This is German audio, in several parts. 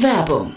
Werbung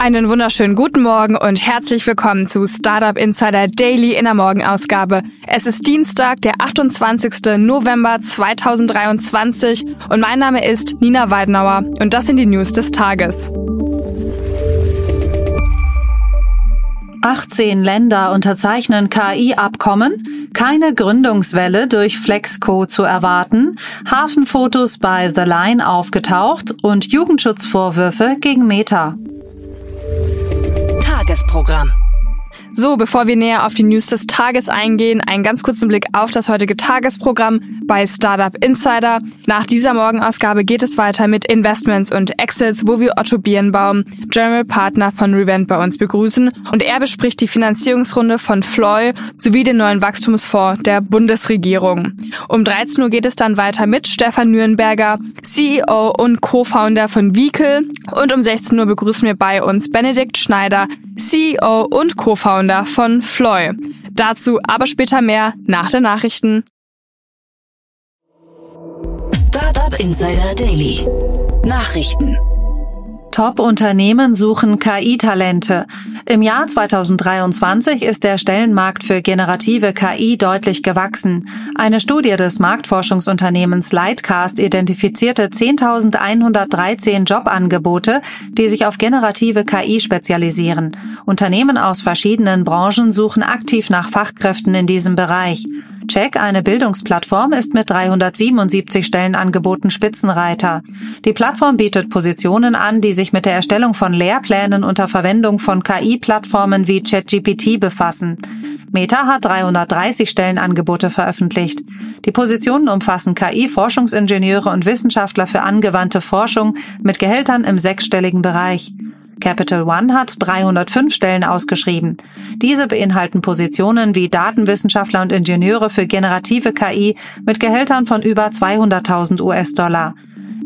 Einen wunderschönen guten Morgen und herzlich willkommen zu Startup Insider Daily in der Morgenausgabe. Es ist Dienstag, der 28. November 2023 und mein Name ist Nina Weidenauer und das sind die News des Tages. 18 Länder unterzeichnen KI-Abkommen, keine Gründungswelle durch Flexco zu erwarten, Hafenfotos bei The Line aufgetaucht und Jugendschutzvorwürfe gegen Meta. Tagesprogramm. So, bevor wir näher auf die News des Tages eingehen, einen ganz kurzen Blick auf das heutige Tagesprogramm bei Startup Insider. Nach dieser Morgenausgabe geht es weiter mit Investments und Exits, wo wir Otto Birnbaum, General Partner von Revent bei uns begrüßen und er bespricht die Finanzierungsrunde von Floy sowie den neuen Wachstumsfonds der Bundesregierung. Um 13 Uhr geht es dann weiter mit Stefan Nürnberger, CEO und Co-Founder von Vehicle und um 16 Uhr begrüßen wir bei uns Benedikt Schneider, CEO und Co-Founder von Floy. Dazu aber später mehr nach den Nachrichten. Startup Insider Daily. Nachrichten. Top-Unternehmen suchen KI-Talente. Im Jahr 2023 ist der Stellenmarkt für generative KI deutlich gewachsen. Eine Studie des Marktforschungsunternehmens Lightcast identifizierte 10.113 Jobangebote, die sich auf generative KI spezialisieren. Unternehmen aus verschiedenen Branchen suchen aktiv nach Fachkräften in diesem Bereich. Check, eine Bildungsplattform, ist mit 377 Stellenangeboten Spitzenreiter. Die Plattform bietet Positionen an, die sich mit der Erstellung von Lehrplänen unter Verwendung von KI-Plattformen wie ChatGPT befassen. Meta hat 330 Stellenangebote veröffentlicht. Die Positionen umfassen KI-Forschungsingenieure und Wissenschaftler für angewandte Forschung mit Gehältern im sechsstelligen Bereich. Capital One hat 305 Stellen ausgeschrieben. Diese beinhalten Positionen wie Datenwissenschaftler und Ingenieure für generative KI mit Gehältern von über 200.000 US-Dollar.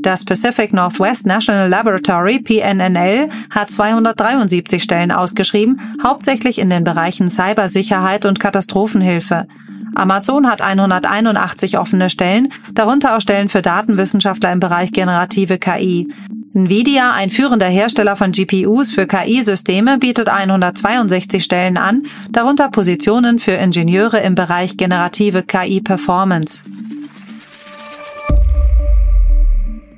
Das Pacific Northwest National Laboratory PNNL hat 273 Stellen ausgeschrieben, hauptsächlich in den Bereichen Cybersicherheit und Katastrophenhilfe. Amazon hat 181 offene Stellen, darunter auch Stellen für Datenwissenschaftler im Bereich generative KI. Nvidia, ein führender Hersteller von GPUs für KI-Systeme, bietet 162 Stellen an, darunter Positionen für Ingenieure im Bereich generative KI-Performance.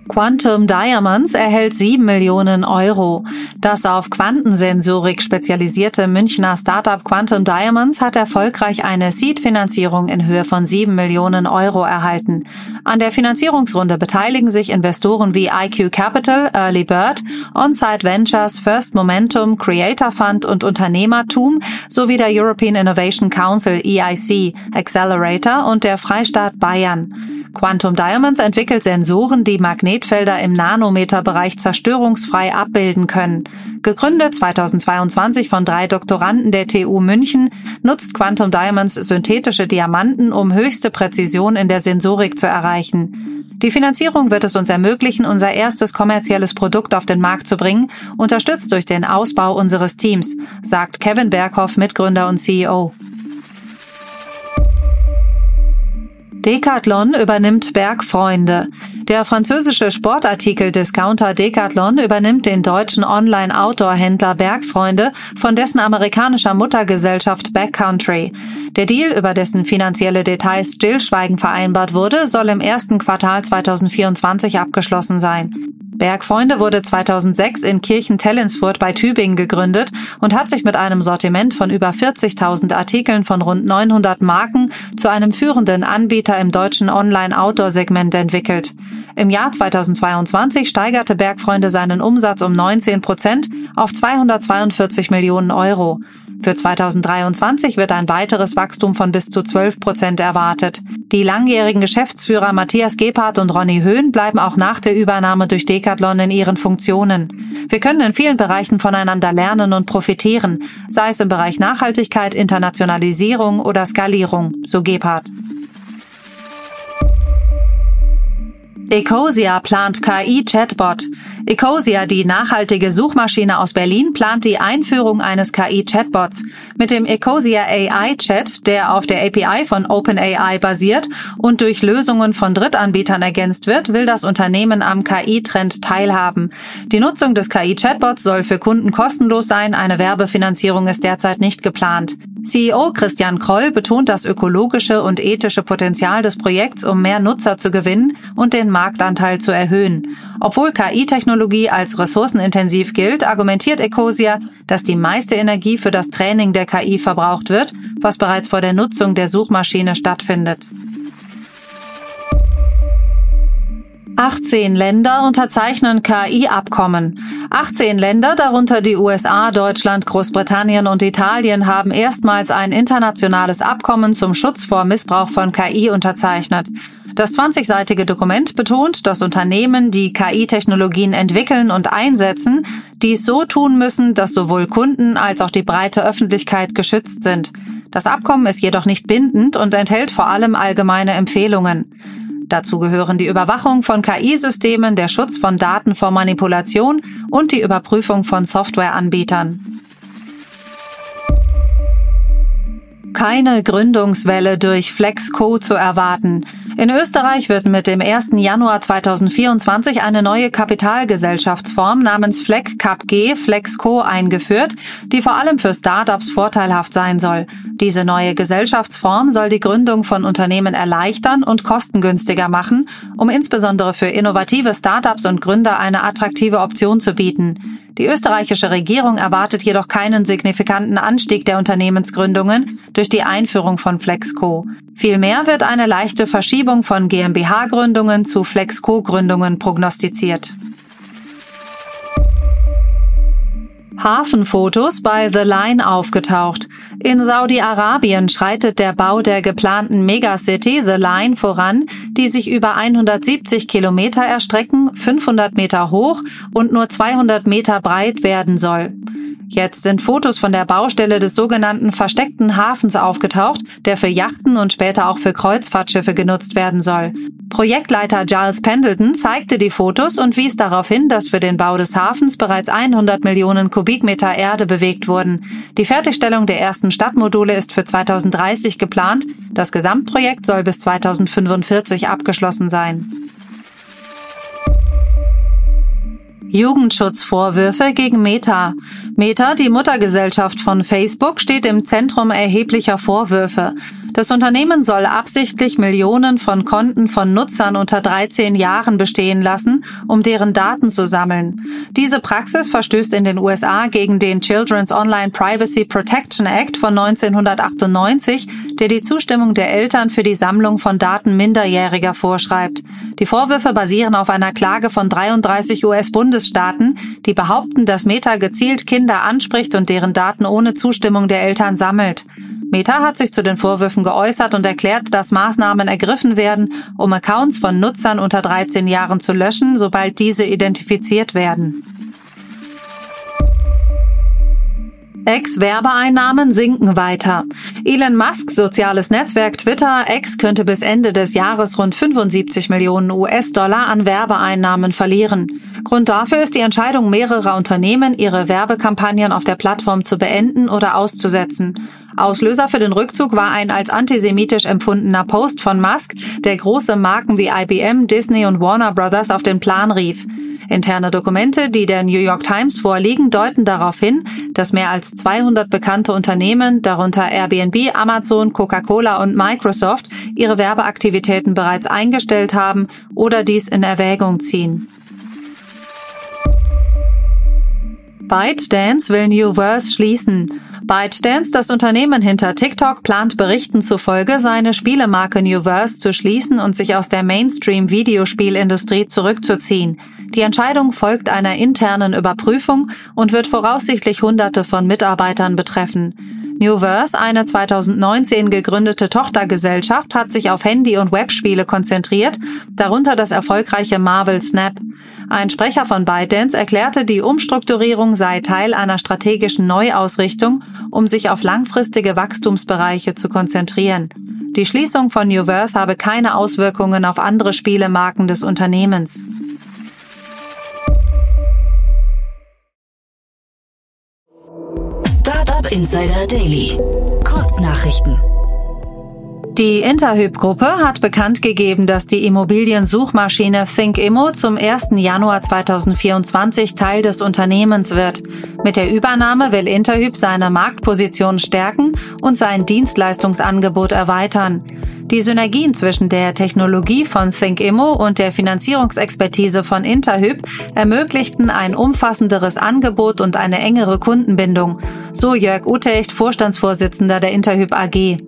Quantum Diamonds erhält 7 Millionen Euro. Das auf Quantensensorik spezialisierte Münchner Startup Quantum Diamonds hat erfolgreich eine Seed-Finanzierung in Höhe von 7 Millionen Euro erhalten. An der Finanzierungsrunde beteiligen sich Investoren wie IQ Capital, Early Bird, Onsite Ventures, First Momentum, Creator Fund und Unternehmertum sowie der European Innovation Council EIC, Accelerator und der Freistaat Bayern. Quantum Diamonds entwickelt Sensoren, die Magnetfelder im Nanometerbereich zerstörungsfrei abbilden können. Gegründet 2022 von drei Doktoranden der TU München, nutzt Quantum Diamonds synthetische Diamanten, um höchste Präzision in der Sensorik zu erreichen. Die Finanzierung wird es uns ermöglichen, unser erstes kommerzielles Produkt auf den Markt zu bringen, unterstützt durch den Ausbau unseres Teams, sagt Kevin Berghoff, Mitgründer und CEO. Decathlon übernimmt Bergfreunde. Der französische Sportartikel-Discounter Decathlon übernimmt den deutschen Online-Outdoor-Händler Bergfreunde von dessen amerikanischer Muttergesellschaft Backcountry. Der Deal, über dessen finanzielle Details Stillschweigen vereinbart wurde, soll im ersten Quartal 2024 abgeschlossen sein. Bergfreunde wurde 2006 in Kirchen-Tellinsfurt bei Tübingen gegründet und hat sich mit einem Sortiment von über 40.000 Artikeln von rund 900 Marken zu einem führenden Anbieter im deutschen Online-Outdoor-Segment entwickelt. Im Jahr 2022 steigerte Bergfreunde seinen Umsatz um 19 Prozent auf 242 Millionen Euro. Für 2023 wird ein weiteres Wachstum von bis zu 12 Prozent erwartet. Die langjährigen Geschäftsführer Matthias Gebhardt und Ronny Höhn bleiben auch nach der Übernahme durch Decathlon in ihren Funktionen. Wir können in vielen Bereichen voneinander lernen und profitieren, sei es im Bereich Nachhaltigkeit, Internationalisierung oder Skalierung, so Gebhardt. Ecosia plant KI-Chatbot. Ecosia, die nachhaltige Suchmaschine aus Berlin, plant die Einführung eines KI-Chatbots. Mit dem Ecosia AI-Chat, der auf der API von OpenAI basiert und durch Lösungen von Drittanbietern ergänzt wird, will das Unternehmen am KI-Trend teilhaben. Die Nutzung des KI-Chatbots soll für Kunden kostenlos sein, eine Werbefinanzierung ist derzeit nicht geplant. CEO Christian Kroll betont das ökologische und ethische Potenzial des Projekts, um mehr Nutzer zu gewinnen und den Marktanteil zu erhöhen. Obwohl KI-Technologie als ressourcenintensiv gilt, argumentiert Ecosia, dass die meiste Energie für das Training der KI verbraucht wird, was bereits vor der Nutzung der Suchmaschine stattfindet. 18 Länder unterzeichnen KI-Abkommen. 18 Länder, darunter die USA, Deutschland, Großbritannien und Italien, haben erstmals ein internationales Abkommen zum Schutz vor Missbrauch von KI unterzeichnet. Das 20-seitige Dokument betont, dass Unternehmen, die KI-Technologien entwickeln und einsetzen, dies so tun müssen, dass sowohl Kunden als auch die breite Öffentlichkeit geschützt sind. Das Abkommen ist jedoch nicht bindend und enthält vor allem allgemeine Empfehlungen. Dazu gehören die Überwachung von KI-Systemen, der Schutz von Daten vor Manipulation und die Überprüfung von Softwareanbietern. Keine Gründungswelle durch Flexco zu erwarten. In Österreich wird mit dem 1. Januar 2024 eine neue Kapitalgesellschaftsform namens FlexCapG Flexco eingeführt, die vor allem für Startups vorteilhaft sein soll. Diese neue Gesellschaftsform soll die Gründung von Unternehmen erleichtern und kostengünstiger machen, um insbesondere für innovative Startups und Gründer eine attraktive Option zu bieten. Die österreichische Regierung erwartet jedoch keinen signifikanten Anstieg der Unternehmensgründungen durch die Einführung von Flexco. Vielmehr wird eine leichte Verschiebung von GmbH-Gründungen zu Flexco-Gründungen prognostiziert. Hafenfotos bei The Line aufgetaucht. In Saudi-Arabien schreitet der Bau der geplanten Megacity The Line voran, die sich über 170 Kilometer erstrecken, 500 Meter hoch und nur 200 Meter breit werden soll. Jetzt sind Fotos von der Baustelle des sogenannten versteckten Hafens aufgetaucht, der für Yachten und später auch für Kreuzfahrtschiffe genutzt werden soll. Projektleiter Giles Pendleton zeigte die Fotos und wies darauf hin, dass für den Bau des Hafens bereits 100 Millionen Kubikmeter Erde bewegt wurden. Die Fertigstellung der ersten Stadtmodule ist für 2030 geplant. Das Gesamtprojekt soll bis 2045 abgeschlossen sein. Jugendschutzvorwürfe gegen Meta. Meta, die Muttergesellschaft von Facebook, steht im Zentrum erheblicher Vorwürfe. Das Unternehmen soll absichtlich Millionen von Konten von Nutzern unter 13 Jahren bestehen lassen, um deren Daten zu sammeln. Diese Praxis verstößt in den USA gegen den Children's Online Privacy Protection Act von 1998, der die Zustimmung der Eltern für die Sammlung von Daten Minderjähriger vorschreibt. Die Vorwürfe basieren auf einer Klage von 33 US-Bundesstaaten, die behaupten, dass Meta gezielt Kinder anspricht und deren Daten ohne Zustimmung der Eltern sammelt. Meta hat sich zu den Vorwürfen geäußert und erklärt, dass Maßnahmen ergriffen werden, um Accounts von Nutzern unter 13 Jahren zu löschen, sobald diese identifiziert werden. Ex-Werbeeinnahmen sinken weiter. Elon Musk soziales Netzwerk Twitter X könnte bis Ende des Jahres rund 75 Millionen US-Dollar an Werbeeinnahmen verlieren. Grund dafür ist die Entscheidung mehrerer Unternehmen, ihre Werbekampagnen auf der Plattform zu beenden oder auszusetzen. Auslöser für den Rückzug war ein als antisemitisch empfundener Post von Musk, der große Marken wie IBM, Disney und Warner Brothers auf den Plan rief. Interne Dokumente, die der New York Times vorliegen, deuten darauf hin, dass mehr als 200 bekannte Unternehmen, darunter Airbnb, Amazon, Coca-Cola und Microsoft, ihre Werbeaktivitäten bereits eingestellt haben oder dies in Erwägung ziehen. ByteDance will Newverse schließen. ByteDance, das Unternehmen hinter TikTok, plant Berichten zufolge, seine Spielemarke Newverse zu schließen und sich aus der Mainstream-Videospielindustrie zurückzuziehen. Die Entscheidung folgt einer internen Überprüfung und wird voraussichtlich Hunderte von Mitarbeitern betreffen. Newverse, eine 2019 gegründete Tochtergesellschaft, hat sich auf Handy- und Webspiele konzentriert, darunter das erfolgreiche Marvel Snap. Ein Sprecher von ByteDance erklärte, die Umstrukturierung sei Teil einer strategischen Neuausrichtung, um sich auf langfristige Wachstumsbereiche zu konzentrieren. Die Schließung von Newverse habe keine Auswirkungen auf andere Spielemarken des Unternehmens. Startup Insider Daily. Kurznachrichten. Die Interhyp-Gruppe hat bekannt gegeben, dass die Immobiliensuchmaschine ThinkImmo zum 1. Januar 2024 Teil des Unternehmens wird. Mit der Übernahme will Interhyp seine Marktposition stärken und sein Dienstleistungsangebot erweitern. Die Synergien zwischen der Technologie von ThinkImmo und der Finanzierungsexpertise von Interhyp ermöglichten ein umfassenderes Angebot und eine engere Kundenbindung, so Jörg Utecht, Vorstandsvorsitzender der Interhyp AG.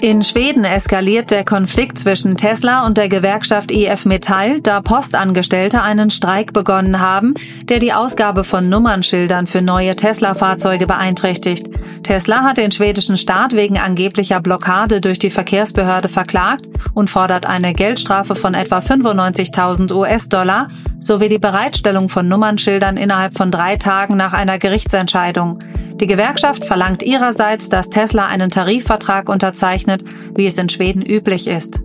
In Schweden eskaliert der Konflikt zwischen Tesla und der Gewerkschaft IF Metall, da Postangestellte einen Streik begonnen haben, der die Ausgabe von Nummernschildern für neue Tesla-Fahrzeuge beeinträchtigt. Tesla hat den schwedischen Staat wegen angeblicher Blockade durch die Verkehrsbehörde verklagt und fordert eine Geldstrafe von etwa 95.000 US-Dollar sowie die Bereitstellung von Nummernschildern innerhalb von drei Tagen nach einer Gerichtsentscheidung. Die Gewerkschaft verlangt ihrerseits, dass Tesla einen Tarifvertrag unterzeichnet, wie es in Schweden üblich ist.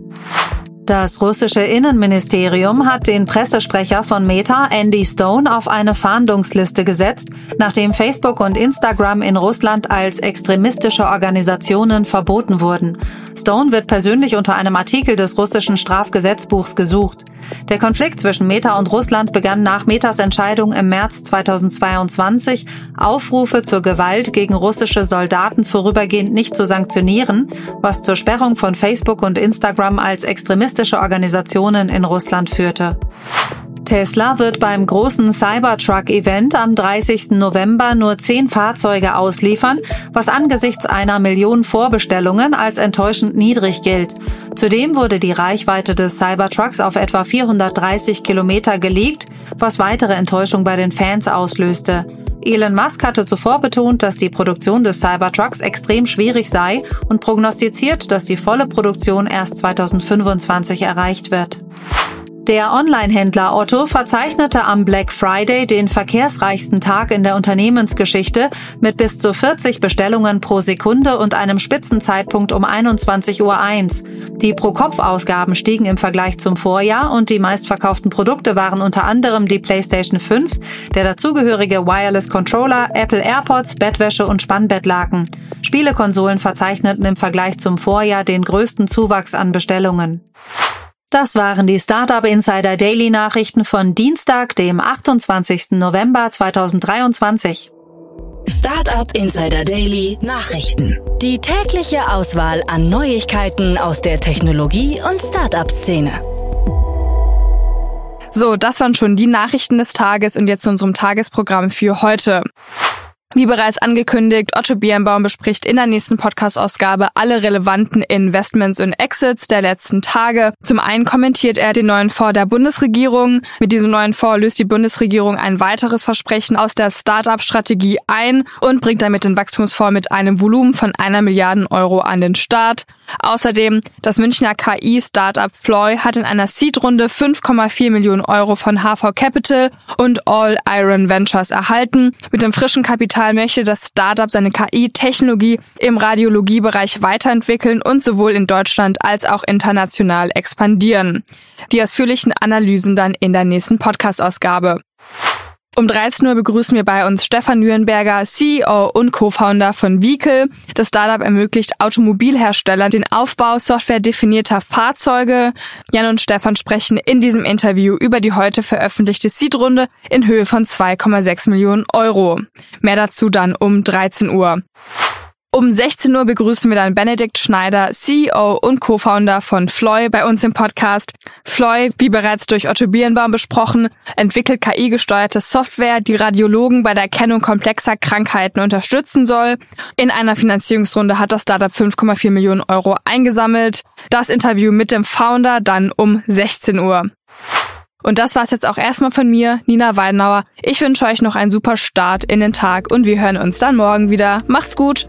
Das russische Innenministerium hat den Pressesprecher von Meta, Andy Stone, auf eine Fahndungsliste gesetzt, nachdem Facebook und Instagram in Russland als extremistische Organisationen verboten wurden. Stone wird persönlich unter einem Artikel des russischen Strafgesetzbuchs gesucht. Der Konflikt zwischen Meta und Russland begann nach Metas Entscheidung im März 2022, Aufrufe zur Gewalt gegen russische Soldaten vorübergehend nicht zu sanktionieren, was zur Sperrung von Facebook und Instagram als extremistische Organisationen in Russland führte. Tesla wird beim großen Cybertruck-Event am 30. November nur zehn Fahrzeuge ausliefern, was angesichts einer Million Vorbestellungen als enttäuschend niedrig gilt. Zudem wurde die Reichweite des Cybertrucks auf etwa 430 Kilometer gelegt, was weitere Enttäuschung bei den Fans auslöste. Elon Musk hatte zuvor betont, dass die Produktion des Cybertrucks extrem schwierig sei und prognostiziert, dass die volle Produktion erst 2025 erreicht wird. Der Online-Händler Otto verzeichnete am Black Friday den verkehrsreichsten Tag in der Unternehmensgeschichte mit bis zu 40 Bestellungen pro Sekunde und einem Spitzenzeitpunkt um 21.01 Uhr. Die Pro-Kopf-Ausgaben stiegen im Vergleich zum Vorjahr und die meistverkauften Produkte waren unter anderem die PlayStation 5, der dazugehörige Wireless Controller, Apple AirPods, Bettwäsche und Spannbettlaken. Spielekonsolen verzeichneten im Vergleich zum Vorjahr den größten Zuwachs an Bestellungen. Das waren die Startup Insider Daily Nachrichten von Dienstag, dem 28. November 2023. Startup Insider Daily Nachrichten. Die tägliche Auswahl an Neuigkeiten aus der Technologie- und Startup-Szene. So, das waren schon die Nachrichten des Tages und jetzt zu unserem Tagesprogramm für heute. Wie bereits angekündigt, Otto Birnbaum bespricht in der nächsten Podcast-Ausgabe alle relevanten Investments und Exits der letzten Tage. Zum einen kommentiert er den neuen Fonds der Bundesregierung. Mit diesem neuen Fonds löst die Bundesregierung ein weiteres Versprechen aus der Start-up-Strategie ein und bringt damit den Wachstumsfonds mit einem Volumen von einer Milliarde Euro an den Start. Außerdem, das Münchner KI-Startup Floy hat in einer Seed-Runde 5,4 Millionen Euro von HV Capital und All Iron Ventures erhalten. Mit dem frischen Kapital möchte das Startup seine KI-Technologie im Radiologiebereich weiterentwickeln und sowohl in Deutschland als auch international expandieren. Die ausführlichen Analysen dann in der nächsten Podcast-Ausgabe. Um 13 Uhr begrüßen wir bei uns Stefan Nürnberger, CEO und Co-Founder von Vehicle. Das Startup ermöglicht Automobilherstellern den Aufbau softwaredefinierter Fahrzeuge. Jan und Stefan sprechen in diesem Interview über die heute veröffentlichte Seed-Runde in Höhe von 2,6 Millionen Euro. Mehr dazu dann um 13 Uhr. Um 16 Uhr begrüßen wir dann Benedikt Schneider, CEO und Co-Founder von Floy bei uns im Podcast. Floy, wie bereits durch Otto Birnbaum besprochen, entwickelt KI-gesteuerte Software, die Radiologen bei der Erkennung komplexer Krankheiten unterstützen soll. In einer Finanzierungsrunde hat das Startup 5,4 Millionen Euro eingesammelt. Das Interview mit dem Founder dann um 16 Uhr. Und das war's jetzt auch erstmal von mir, Nina Weidenauer. Ich wünsche euch noch einen super Start in den Tag und wir hören uns dann morgen wieder. Macht's gut!